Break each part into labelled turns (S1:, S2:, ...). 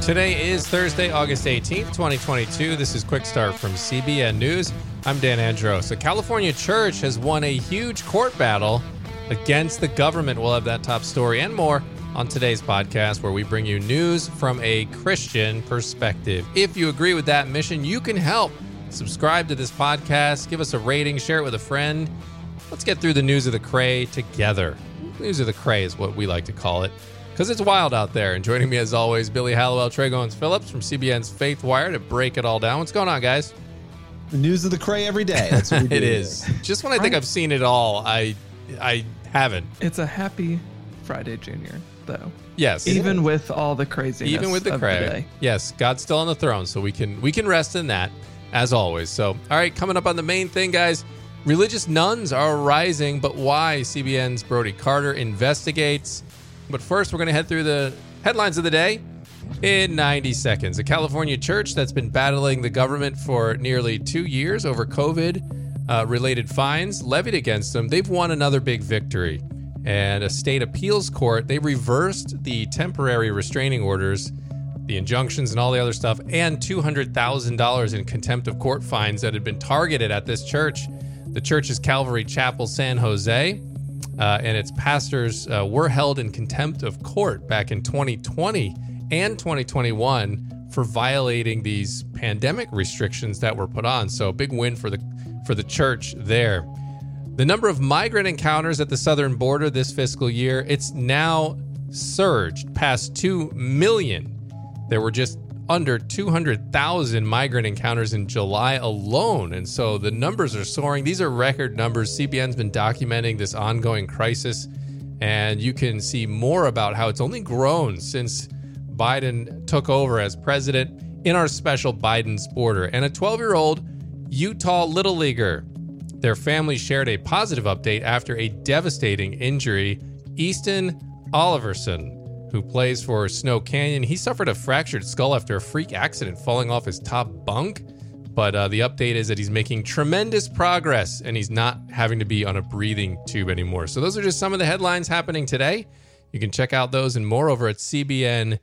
S1: Today is Thursday, August 18th, 2022. This is Quick Start from CBN News. I'm Dan Andros. A California church has won a huge court battle against the government. We'll have that top story and more on today's podcast, where we bring you news from a Christian perspective. If you agree with that mission, you can help. Subscribe to this podcast, give us a rating, share it with a friend. Let's get through the news of the Cray together. News of the Cray is what we like to call it because it's wild out there. And joining me as always, Billy Hallowell, Trey Goins Phillips from CBN's Faith Wire to break it all down. What's going on, guys?
S2: The news of the cray every day. That's what we do
S1: it
S2: here.
S1: is. Just when I think I've seen it all, I I haven't.
S3: It's a happy Friday, Junior, though.
S1: Yes.
S3: Even with all the craziness.
S1: even with the
S3: of
S1: cray.
S3: day.
S1: yes, God's still on the throne, so we can we can rest in that as always. So, all right, coming up on the main thing, guys. Religious nones are rising, but why? CBN's Brody Carter investigates. But first, we're going to head through the headlines of the day in 90 seconds. A California church that's been battling the government for nearly two years over COVID uh, related fines levied against them, they've won another big victory. And a state appeals court, they reversed the temporary restraining orders, the injunctions, and all the other stuff, and $200,000 in contempt of court fines that had been targeted at this church. The church is Calvary Chapel San Jose uh, and its pastors uh, were held in contempt of court back in 2020 and 2021 for violating these pandemic restrictions that were put on. So big win for the for the church there. The number of migrant encounters at the southern border this fiscal year, it's now surged past 2 million. There were just under 200,000 migrant encounters in July alone. And so the numbers are soaring. These are record numbers. CBN's been documenting this ongoing crisis, and you can see more about how it's only grown since Biden took over as president in our special Biden's border. And a 12 year old Utah Little Leaguer. Their family shared a positive update after a devastating injury. Easton Oliverson, who plays for Snow Canyon, he suffered a fractured skull after a freak accident falling off his top bunk. But uh, the update is that he's making tremendous progress and he's not having to be on a breathing tube anymore. So, those are just some of the headlines happening today. You can check out those and more over at cbnnews.com.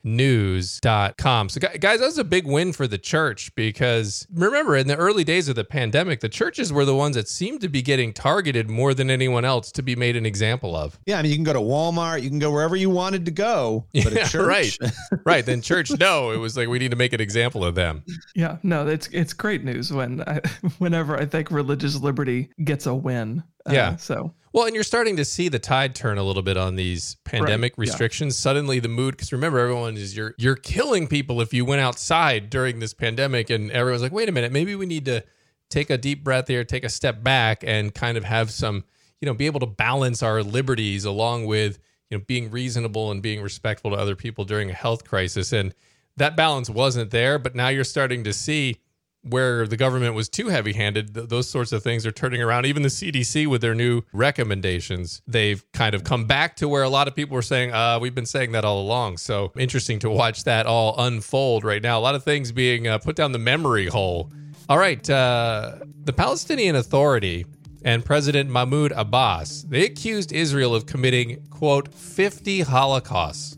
S1: So, guys, that was a big win for the church because remember, in the early days of the pandemic, the churches were the ones that seemed to be getting targeted more than anyone else to be made an example of.
S2: Yeah, I mean, you can go to Walmart, you can go wherever you wanted to go, but
S1: Yeah,
S2: a church,
S1: right. Right. Then, church, no, it was like we need to make an example of them.
S3: Yeah, no, it's it's great news when I, whenever I think religious liberty gets a win. Uh,
S1: Yeah.
S3: So
S1: Well, and you're starting to see the tide turn a little bit on these pandemic
S3: Right, yeah.
S1: restrictions. Suddenly, the mood because remember, everyone is you're you're killing people if you went outside during this pandemic, and everyone's like, wait a minute, maybe we need to take a deep breath here, take a step back, and kind of have some, you know, be able to balance our liberties along with you know being reasonable and being respectful to other people during a health crisis, and that balance wasn't there. But now you're starting to see where the government was too heavy handed, th- those sorts of things are turning around. Even the CDC, with their new recommendations, they've kind of come back to where a lot of people were saying, uh, we've been saying that all along. So interesting to watch that all unfold right now. A lot of things being uh, put down the memory hole. All right. Uh, the Palestinian Authority and President Mahmoud Abbas, they accused Israel of committing, quote, 50 Holocausts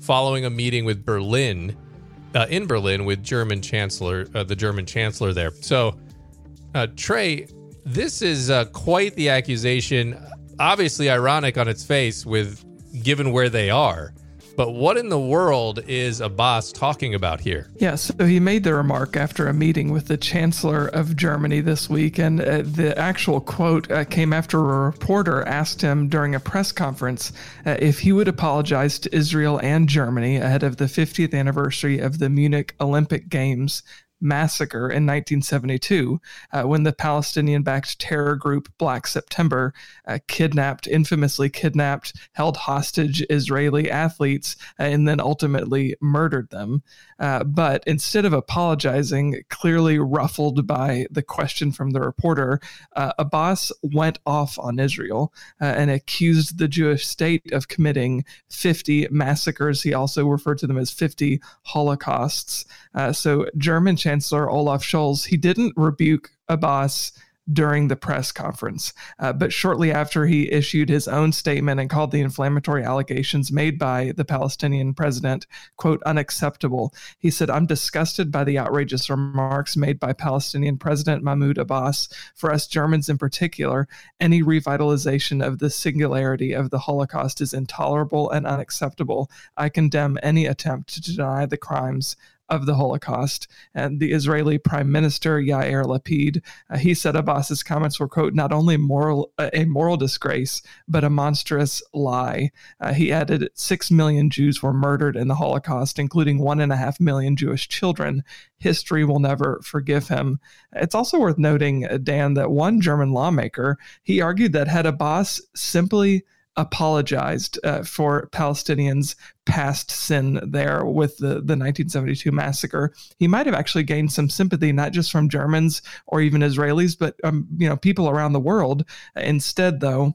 S1: following a meeting with Berlin uh, in Berlin with German Chancellor, uh, the German Chancellor there. So, uh, Trey, this is uh, quite the accusation. Obviously, ironic on its face, with given where they are. But what in the world is Abbas talking about here?
S3: yeah, so he made the remark after a meeting with the Chancellor of Germany this week, and uh, the actual quote uh, came after a reporter asked him during a press conference uh, if he would apologize to Israel and Germany ahead of the 50th anniversary of the Munich Olympic Games massacre in 1972 uh, when the Palestinian backed terror group Black September uh, kidnapped, infamously kidnapped, held hostage Israeli athletes, uh, and then ultimately murdered them. Uh, but instead of apologizing, clearly ruffled by the question from the reporter, uh, Abbas went off on Israel uh, and accused the Jewish state of committing 50 massacres. He also referred to them as 50 holocausts. Uh, so German Chancellor Olaf Scholz, he didn't rebuke Abbas during the press conference. Uh, but shortly after he issued his own statement and called the inflammatory allegations made by the Palestinian president, quote, unacceptable, he said, I'm disgusted by the outrageous remarks made by Palestinian President Mahmoud Abbas. For us Germans in particular, any revitalization of the singularity of the Holocaust is intolerable and unacceptable. I condemn any attempt to deny the crimes of the Holocaust. And the Israeli Prime Minister Yair Lapid, uh, he said Abbas's comments were quote not only moral a moral disgrace but a monstrous lie. Uh, he added six million Jews were murdered in the Holocaust, including one and a half million Jewish children. History will never forgive him. It's also worth noting, uh, Dan, that one German lawmaker he argued that had Abbas simply apologized uh, for Palestinians' past sin there with the, the 1972 massacre. He might have actually gained some sympathy, not just from Germans or even Israelis, but um, you know people around the world. Instead, though,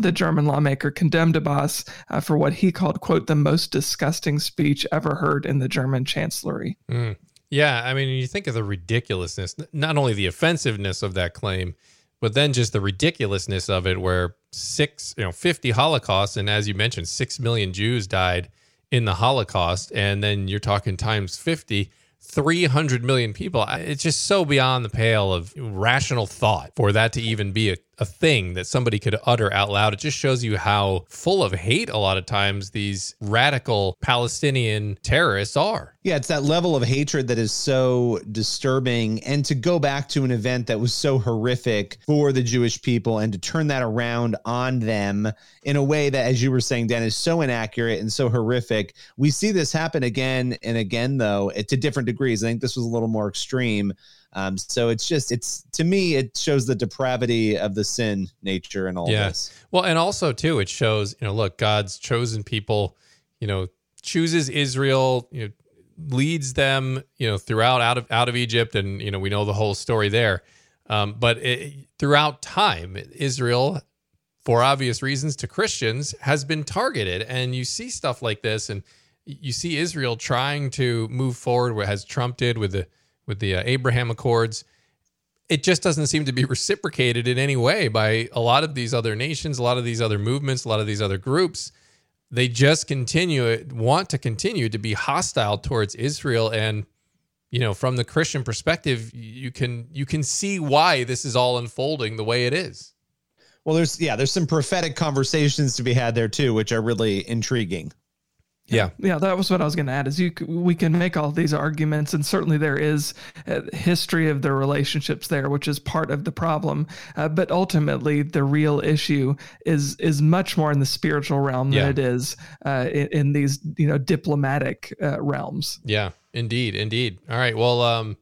S3: the German lawmaker condemned Abbas uh, for what he called, quote, the most disgusting speech ever heard in the German chancellery.
S1: Mm. Yeah, I mean, you think of the ridiculousness, not only the offensiveness of that claim, but then just the ridiculousness of it where six you know 50 holocausts and as you mentioned 6 million jews died in the holocaust and then you're talking times 50 300 million people. It's just so beyond the pale of rational thought for that to even be a, a thing that somebody could utter out loud it just shows you how full of hate a lot of times these radical palestinian terrorists are
S2: yeah, it's that level of hatred that is so disturbing. And to go back to an event that was so horrific for the Jewish people and to turn that around on them in a way that, as you were saying, Dan, is so inaccurate and so horrific. We see this happen again and again, though, to different degrees. I think this was a little more extreme. Um, so it's just it's to me it shows the depravity of the sin nature and all yeah. this.
S1: Well, and also too, it shows you know, look, God's chosen people, you know, chooses Israel, you know, leads them, you know, throughout out of out of Egypt, and you know we know the whole story there. Um, but it, throughout time, Israel, for obvious reasons to Christians, has been targeted, and you see stuff like this, and you see Israel trying to move forward, what has Trump did with the with the uh, Abraham Accords. It just doesn't seem to be reciprocated in any way by a lot of these other nations, a lot of these other movements, a lot of these other groups they just continue want to continue to be hostile towards Israel and you know from the Christian perspective you can you can see why this is all unfolding the way it is.
S2: Well there's yeah there's some prophetic conversations to be had there too which are really intriguing.
S1: Yeah,
S3: yeah, that was what I was going to add. Is you we can make all these arguments, and certainly there is a history of the relationships there, which is part of the problem. Uh, but ultimately, the real issue is is much more in the spiritual realm than it is uh, in, in, these you know diplomatic uh, realms.
S1: Yeah, indeed, indeed. All right, well, um,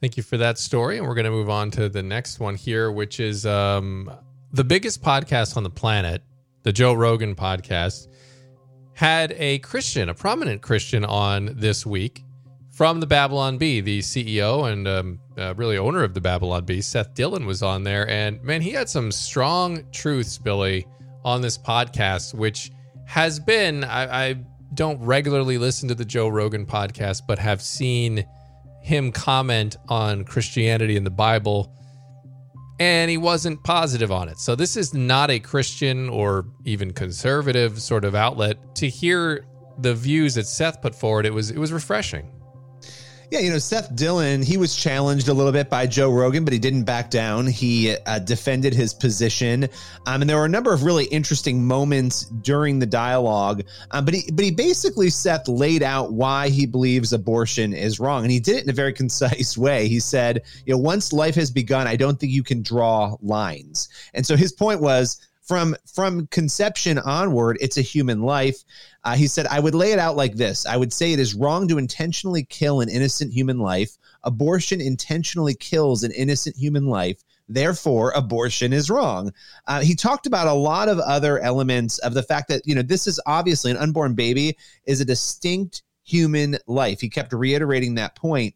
S1: thank you for that story, and we're going to move on to the next one here, which is um, the biggest podcast on the planet, the Joe Rogan podcast had a Christian, a prominent Christian, on this week from the Babylon Bee. The CEO and um, uh, really owner of the Babylon Bee, Seth Dillon, was on there. And man, he had some strong truths, Billy, on this podcast, which has been, I, I don't regularly listen to the Joe Rogan podcast, but have seen him comment on Christianity and the Bible and he wasn't positive on it. So this is not a Christian or even conservative sort of outlet. To hear the views that Seth put forward, it was it was refreshing.
S2: Yeah, you know, Seth Dillon, he was challenged a little bit by Joe Rogan, but he didn't back down. He uh, defended his position. Um, and there were a number of really interesting moments during the dialogue. Um, but he but he basically Seth laid out why he believes abortion is wrong. And he did it in a very concise way. He said, you know, once life has begun, I don't think you can draw lines. And so his point was from from conception onward, it's a human life. Uh, he said, I would lay it out like this I would say it is wrong to intentionally kill an innocent human life. Abortion intentionally kills an innocent human life. Therefore, abortion is wrong. Uh, he talked about a lot of other elements of the fact that, you know, this is obviously an unborn baby is a distinct human life. He kept reiterating that point.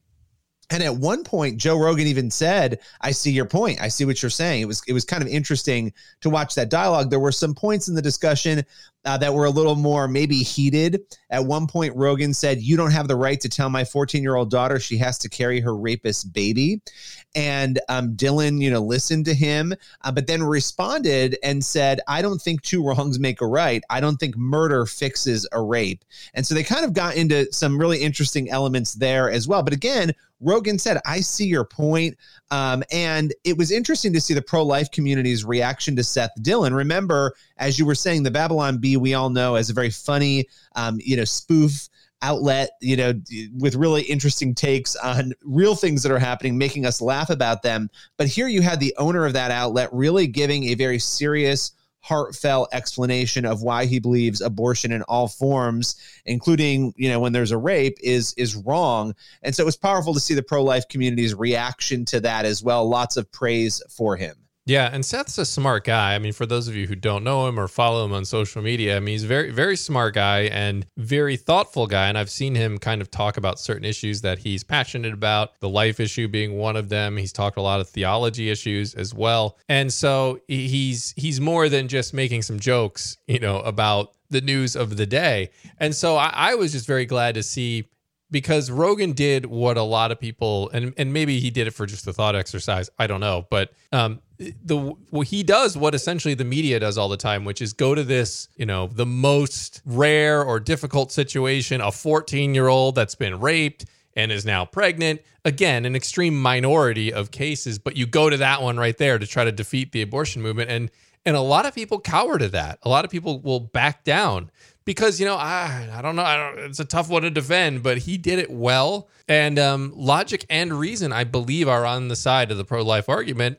S2: And at one point, Joe Rogan even said, "I see your point. I see what you're saying." It was it was kind of interesting to watch that dialogue. There were some points in the discussion uh, that were a little more maybe heated. At one point, Rogan said, You don't have the right to tell my 14 year old daughter she has to carry her rapist baby. And um, Dillon, you know, listened to him, uh, but then responded and said, I don't think two wrongs make a right. I don't think murder fixes a rape. And so they kind of got into some really interesting elements there as well. But again, Rogan said, I see your point. Um, and it was interesting to see the pro life community's reaction to Seth Dillon. Remember, as you were saying, the Babylon We all know, as a very funny, um, you know, spoof outlet, you know, with really interesting takes on real things that are happening, making us laugh about them. But here you had the owner of that outlet really giving a very serious, heartfelt explanation of why he believes abortion in all forms including you know when there's a rape is is wrong. And so it was powerful to see the pro-life community's reaction to that as well. Lots of praise for him
S1: yeah, and Seth's a smart guy. I mean, for those of you who don't know him or follow him on social media, I mean, he's a very, very smart guy and very thoughtful guy. And I've seen him kind of talk about certain issues that he's passionate about, the life issue being one of them. He's talked a lot of theology issues as well. And so he's he's more than just making some jokes, you know, about the news of the day. And so I, I was just very glad to see because Rogan did what a lot of people and and maybe he did it for just a thought exercise. I don't know, but um, the well, he does what essentially the media does all the time, which is go to this, you know, the most rare or difficult situation, a 14 year old that's been raped and is now pregnant. Again, an extreme minority of cases, but you go to that one right there to try to defeat the abortion movement, and and a lot of people cower to that. A lot of people will back down because you know I I don't know I don't, it's a tough one to defend, but he did it well, and um, logic and reason I believe are on the side of the pro life argument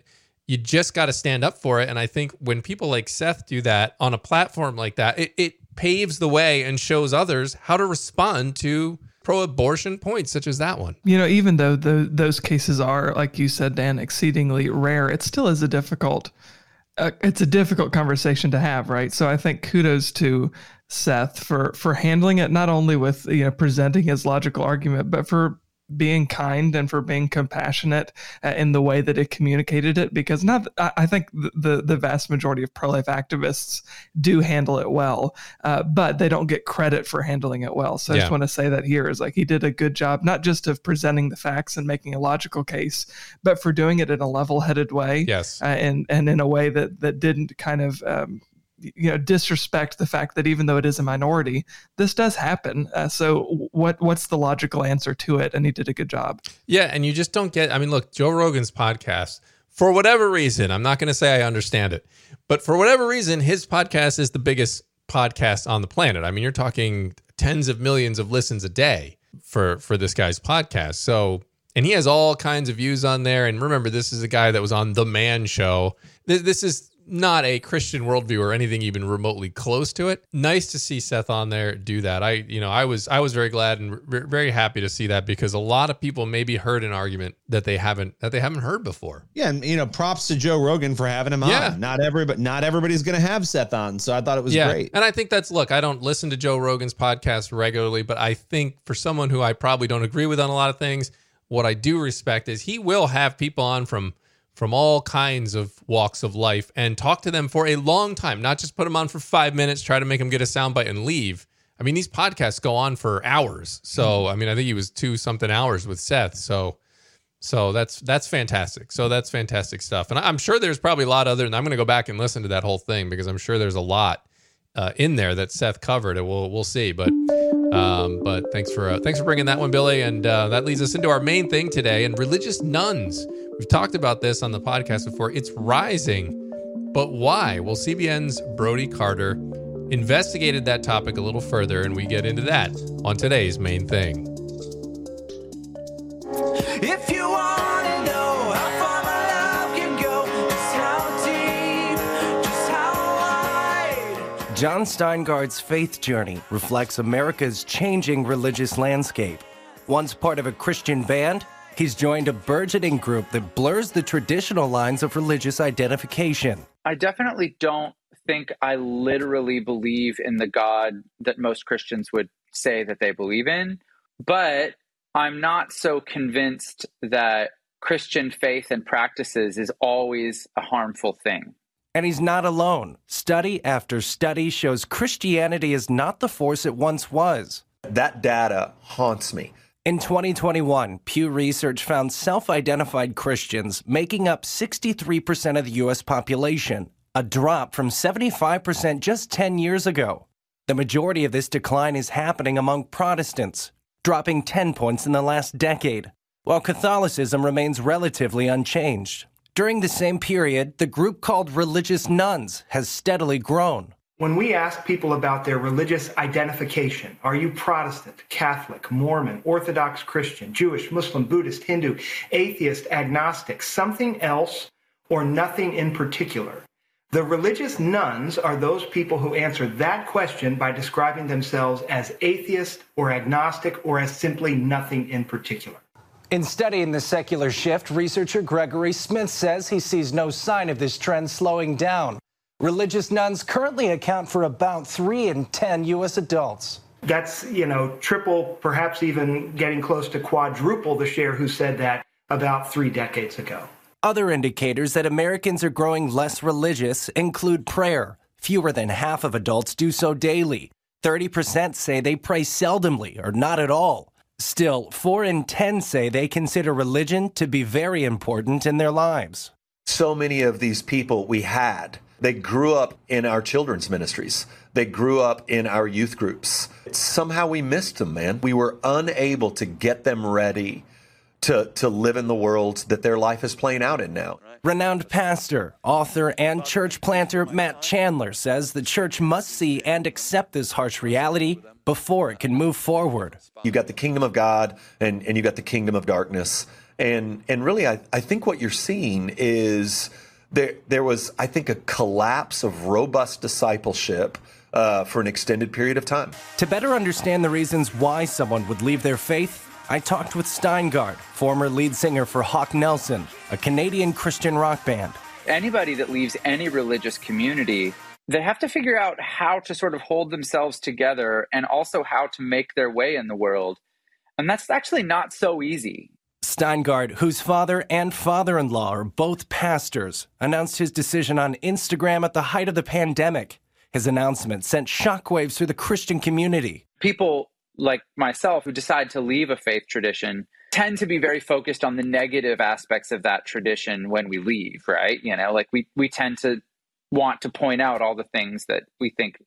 S1: you just got to stand up for it. And I think when people like Seth do that on a platform like that, it, it paves the way and shows others how to respond to pro abortion points such as that one.
S3: You know, even though the, those cases are, like you said, Dan, exceedingly rare, it still is a difficult. Uh, it's a difficult conversation to have, right? So I think kudos to Seth for for handling it not only with you know presenting his logical argument, but for being kind and for being compassionate uh, in the way that it communicated it because not I think the the vast majority of pro life activists do handle it well, uh, but they don't get credit for handling it well. So I just want to say that here is like he did a good job, not just of presenting the facts and making a logical case, but for doing it in a level headed way.
S1: Yes,
S3: uh, and and in a way that that didn't kind of um, you know disrespect the fact that even though it is a minority this does happen. Uh, so what what's the logical answer to it? And he did a good job.
S1: Yeah and you just don't get i mean look joe rogan's podcast for whatever reason i'm not going to say i understand it but for whatever reason his podcast is the biggest podcast on the planet. I mean you're talking tens of millions of listens a day for for this guy's podcast. So and he has all kinds of views on there. And remember this is a guy that was on the man show. This, this is not a Christian worldview or anything even remotely close to it. Nice to see Seth on there do that. I, you know, I was I was very glad and re- very happy to see that because a lot of people maybe heard an argument that they haven't that they haven't heard before.
S2: Yeah, and you know, props to Joe Rogan for having him yeah. on. Not everybody, not everybody's going to have Seth on, so I thought it was yeah. great.
S1: And I think that's look. I don't listen to Joe Rogan's podcast regularly, but I think for someone who I probably don't agree with on a lot of things, what I do respect is he will have people on from from all kinds of walks of life and talk to them for a long time, not just put them on for five minutes, try to make them get a soundbite and leave. I mean, these podcasts go on for hours. So, I mean, I think he was two something hours with Seth. So, so that's that's fantastic. So that's fantastic stuff. And I'm sure there's probably a lot other. And I'm going to go back and listen to that whole thing because I'm sure there's a lot uh, in there that Seth covered, and we'll we'll see. But um, but thanks for uh, thanks for bringing that one, Billy. And uh, that leads us into our main thing today. And religious nones. We've talked about this on the podcast before. It's rising, but why? Well, CBN's Brody Carter investigated that topic a little further, and we get into that on today's main thing. If you
S4: Jon Steingard's faith journey reflects America's changing religious landscape. Once part of a Christian band, He's joined a burgeoning group that blurs the traditional lines of religious identification.
S5: I definitely don't think I literally believe in the God that most Christians would say that they believe in, but I'm not so convinced that Christian faith and practices is always a harmful thing.
S4: And he's not alone. Study after study shows Christianity is not the force it once was.
S6: That data haunts me.
S4: In 2021, Pew Research found self identified Christians making up 63% of the U.S. population, a drop from 75% just 10 years ago. The majority of this decline is happening among Protestants, dropping 10 points in the last decade, while Catholicism remains relatively unchanged. During the same period, the group called religious nones has steadily grown.
S7: When we ask people about their religious identification, are you Protestant, Catholic, Mormon, Orthodox Christian, Jewish, Muslim, Buddhist, Hindu, atheist, agnostic, something else, or nothing in particular? The religious nones are those people who answer that question by describing themselves as atheist or agnostic or as simply nothing in particular.
S4: In studying the secular shift, researcher Gregory Smith says he sees no sign of this trend slowing down. Religious nones currently account for about 3 in 10 U.S. adults.
S7: That's, you know, triple, perhaps even getting close to quadruple the share who said that about three decades ago.
S4: Other indicators that Americans are growing less religious include prayer. Fewer than half of adults do so daily. 30% say they pray seldomly or not at all. Still, 4 in 10 say they consider religion to be very important in their lives.
S6: So many of these people we had, they grew up in our children's ministries. They grew up in our youth groups. Somehow we missed them, man. We were unable to get them ready to, to live in the world that their life is playing out in now.
S4: Renowned pastor, author, and church planter Matt Chandler says the church must see and accept this harsh reality before it can move forward.
S6: You've got the kingdom of God and, and you got the kingdom of darkness. And and really I, I think what you're seeing is there there was, I think, a collapse of robust discipleship uh, for an extended period of time.
S4: To better understand the reasons why someone would leave their faith, I talked with Steingard, former lead singer for Hawk Nelson, a Canadian Christian rock band.
S5: Anybody that leaves any religious community, they have to figure out how to sort of hold themselves together and also how to make their way in the world. And that's actually not so easy.
S4: Steingard, whose father and father in law are both pastors, announced his decision on Instagram at the height of the pandemic. His announcement sent shockwaves through the Christian community.
S5: People like myself who decide to leave a faith tradition tend to be very focused on the negative aspects of that tradition when we leave right? You know like we we tend to want to point out all the things that we think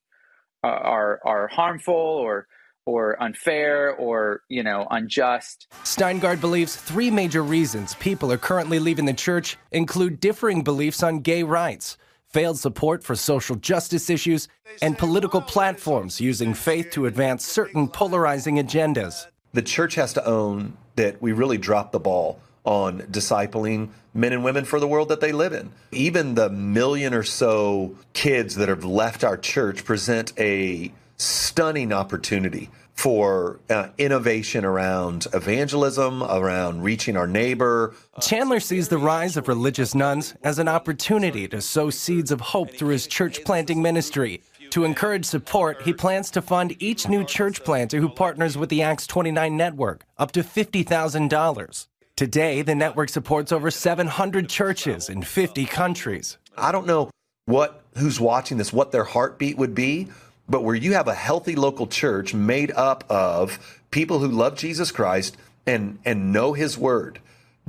S5: uh, are are harmful or or unfair or you know unjust.
S4: Steingard believes three major reasons people are currently leaving the church include differing beliefs on gay rights failed support for social justice issues, and political platforms using faith to advance certain polarizing agendas.
S6: The church has to own that we really dropped the ball on discipling men and women for the world that they live in. Even the million or so kids that have left our church present a stunning opportunity for uh, innovation around evangelism, around reaching our neighbor.
S4: Chandler sees the rise of religious nones as an opportunity to sow seeds of hope through his church planting ministry. To encourage support, he plans to fund each new church planter who partners with the Acts 29 network up to $50,000. Today, the network supports over 700 churches in 50 countries.
S6: I don't know what who's watching this, what their heartbeat would be, but where you have a healthy local church made up of people who love Jesus Christ and and know his word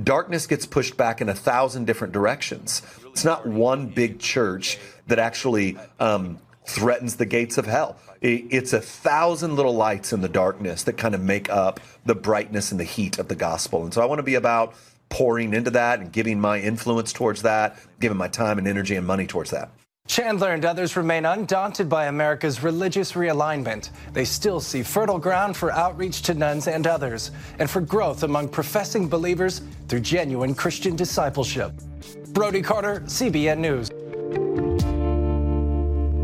S6: darkness gets pushed back in a thousand different directions. It's not one big church that actually um, threatens the gates of hell. It's a thousand little lights in the darkness that kind of make up the brightness and the heat of the gospel. And so i want to be about pouring into that and giving my influence towards that giving my time and energy and money towards that
S4: Chandler and others remain undaunted by America's religious realignment. They still see fertile ground for outreach to nones and others, and for growth among professing believers through genuine Christian discipleship. Brody Carter, CBN News.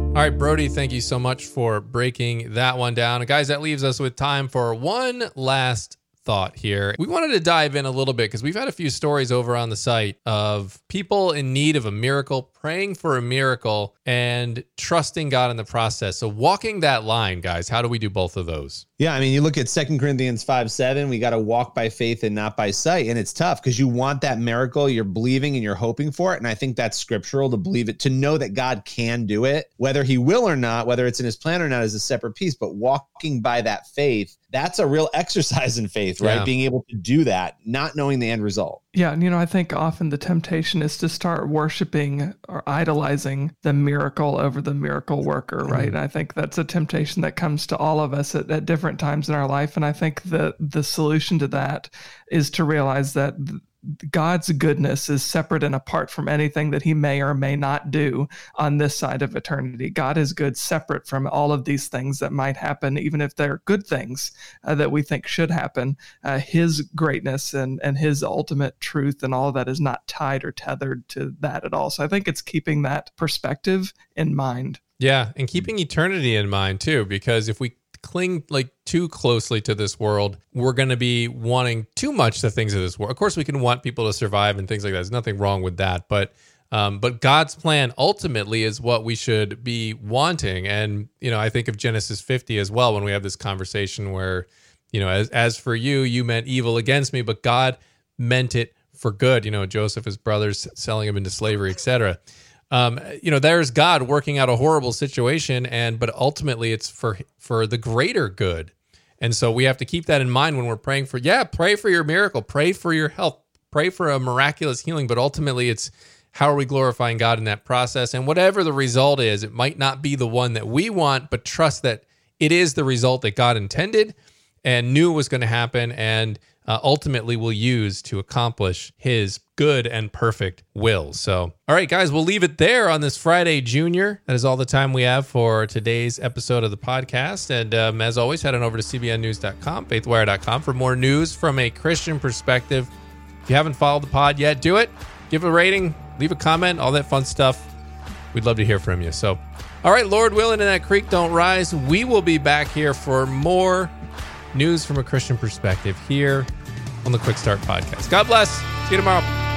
S1: All right, Brody, thank you so much for breaking that one down. guys, that leaves us with time for one last thought here. We wanted to dive in a little bit because we've had a few stories over on the site of people in need of a miracle, praying for a miracle, and trusting God in the process. So, walking that line, guys, how do we do both of those?
S2: Yeah, I mean, you look at Second Corinthians 5 7, we got to walk by faith and not by sight. And it's tough because you want that miracle, you're believing and you're hoping for it. And I think that's scriptural to believe it, to know that God can do it, whether he will or not, whether it's in his plan or not, is a separate piece. But walking by that faith, that's a real exercise in faith, right?
S1: Yeah.
S2: Being able to do that, not knowing the end result.
S3: Yeah, and you know, I think often the temptation is to start worshiping or idolizing the miracle over the miracle worker, mm-hmm. right? And I think that's a temptation that comes to all of us at, at different times in our life. And I think the the solution to that is to realize that th- God's goodness is separate and apart from anything that he may or may not do on this side of eternity. God is good separate from all of these things that might happen, even if they're good things uh, that we think should happen. Uh, his greatness and, and his ultimate truth and all of that is not tied or tethered to that at all. So I think it's keeping that perspective in mind.
S1: Yeah, and keeping eternity in mind too, because if we cling like too closely to this world, we're going to be wanting too much the things of this world. Of course, we can want people to survive and things like that. There's nothing wrong with that, but um, but God's plan ultimately is what we should be wanting. And you know, I think of Genesis 50 as well when we have this conversation where you know, as as for you, you meant evil against me, but God meant it for good. You know, Joseph, his brothers selling him into slavery, etc um, you know, there's God working out a horrible situation, and but ultimately it's for for the greater good. And so we have to keep that in mind when we're praying for. Yeah, pray for your miracle, pray for your health, pray for a miraculous healing. But ultimately, it's how are we glorifying God in that process? And whatever the result is, it might not be the one that we want, but trust that it is the result that God intended and knew was going to happen, and uh, ultimately will use to accomplish His good and perfect will. So, all right, guys, we'll leave it there on this Friday, Junior. That is all the time we have for today's episode of the podcast. And um, as always, head on over to cbnnews.com, faithwire.com for more news from a Christian perspective. If you haven't followed the pod yet, do it. Give a rating, leave a comment, all that fun stuff. We'd love to hear from you. So, all right, Lord willing, and that creek don't rise. We will be back here for more news from a Christian perspective here on the Quick Start Podcast. God bless. See you tomorrow.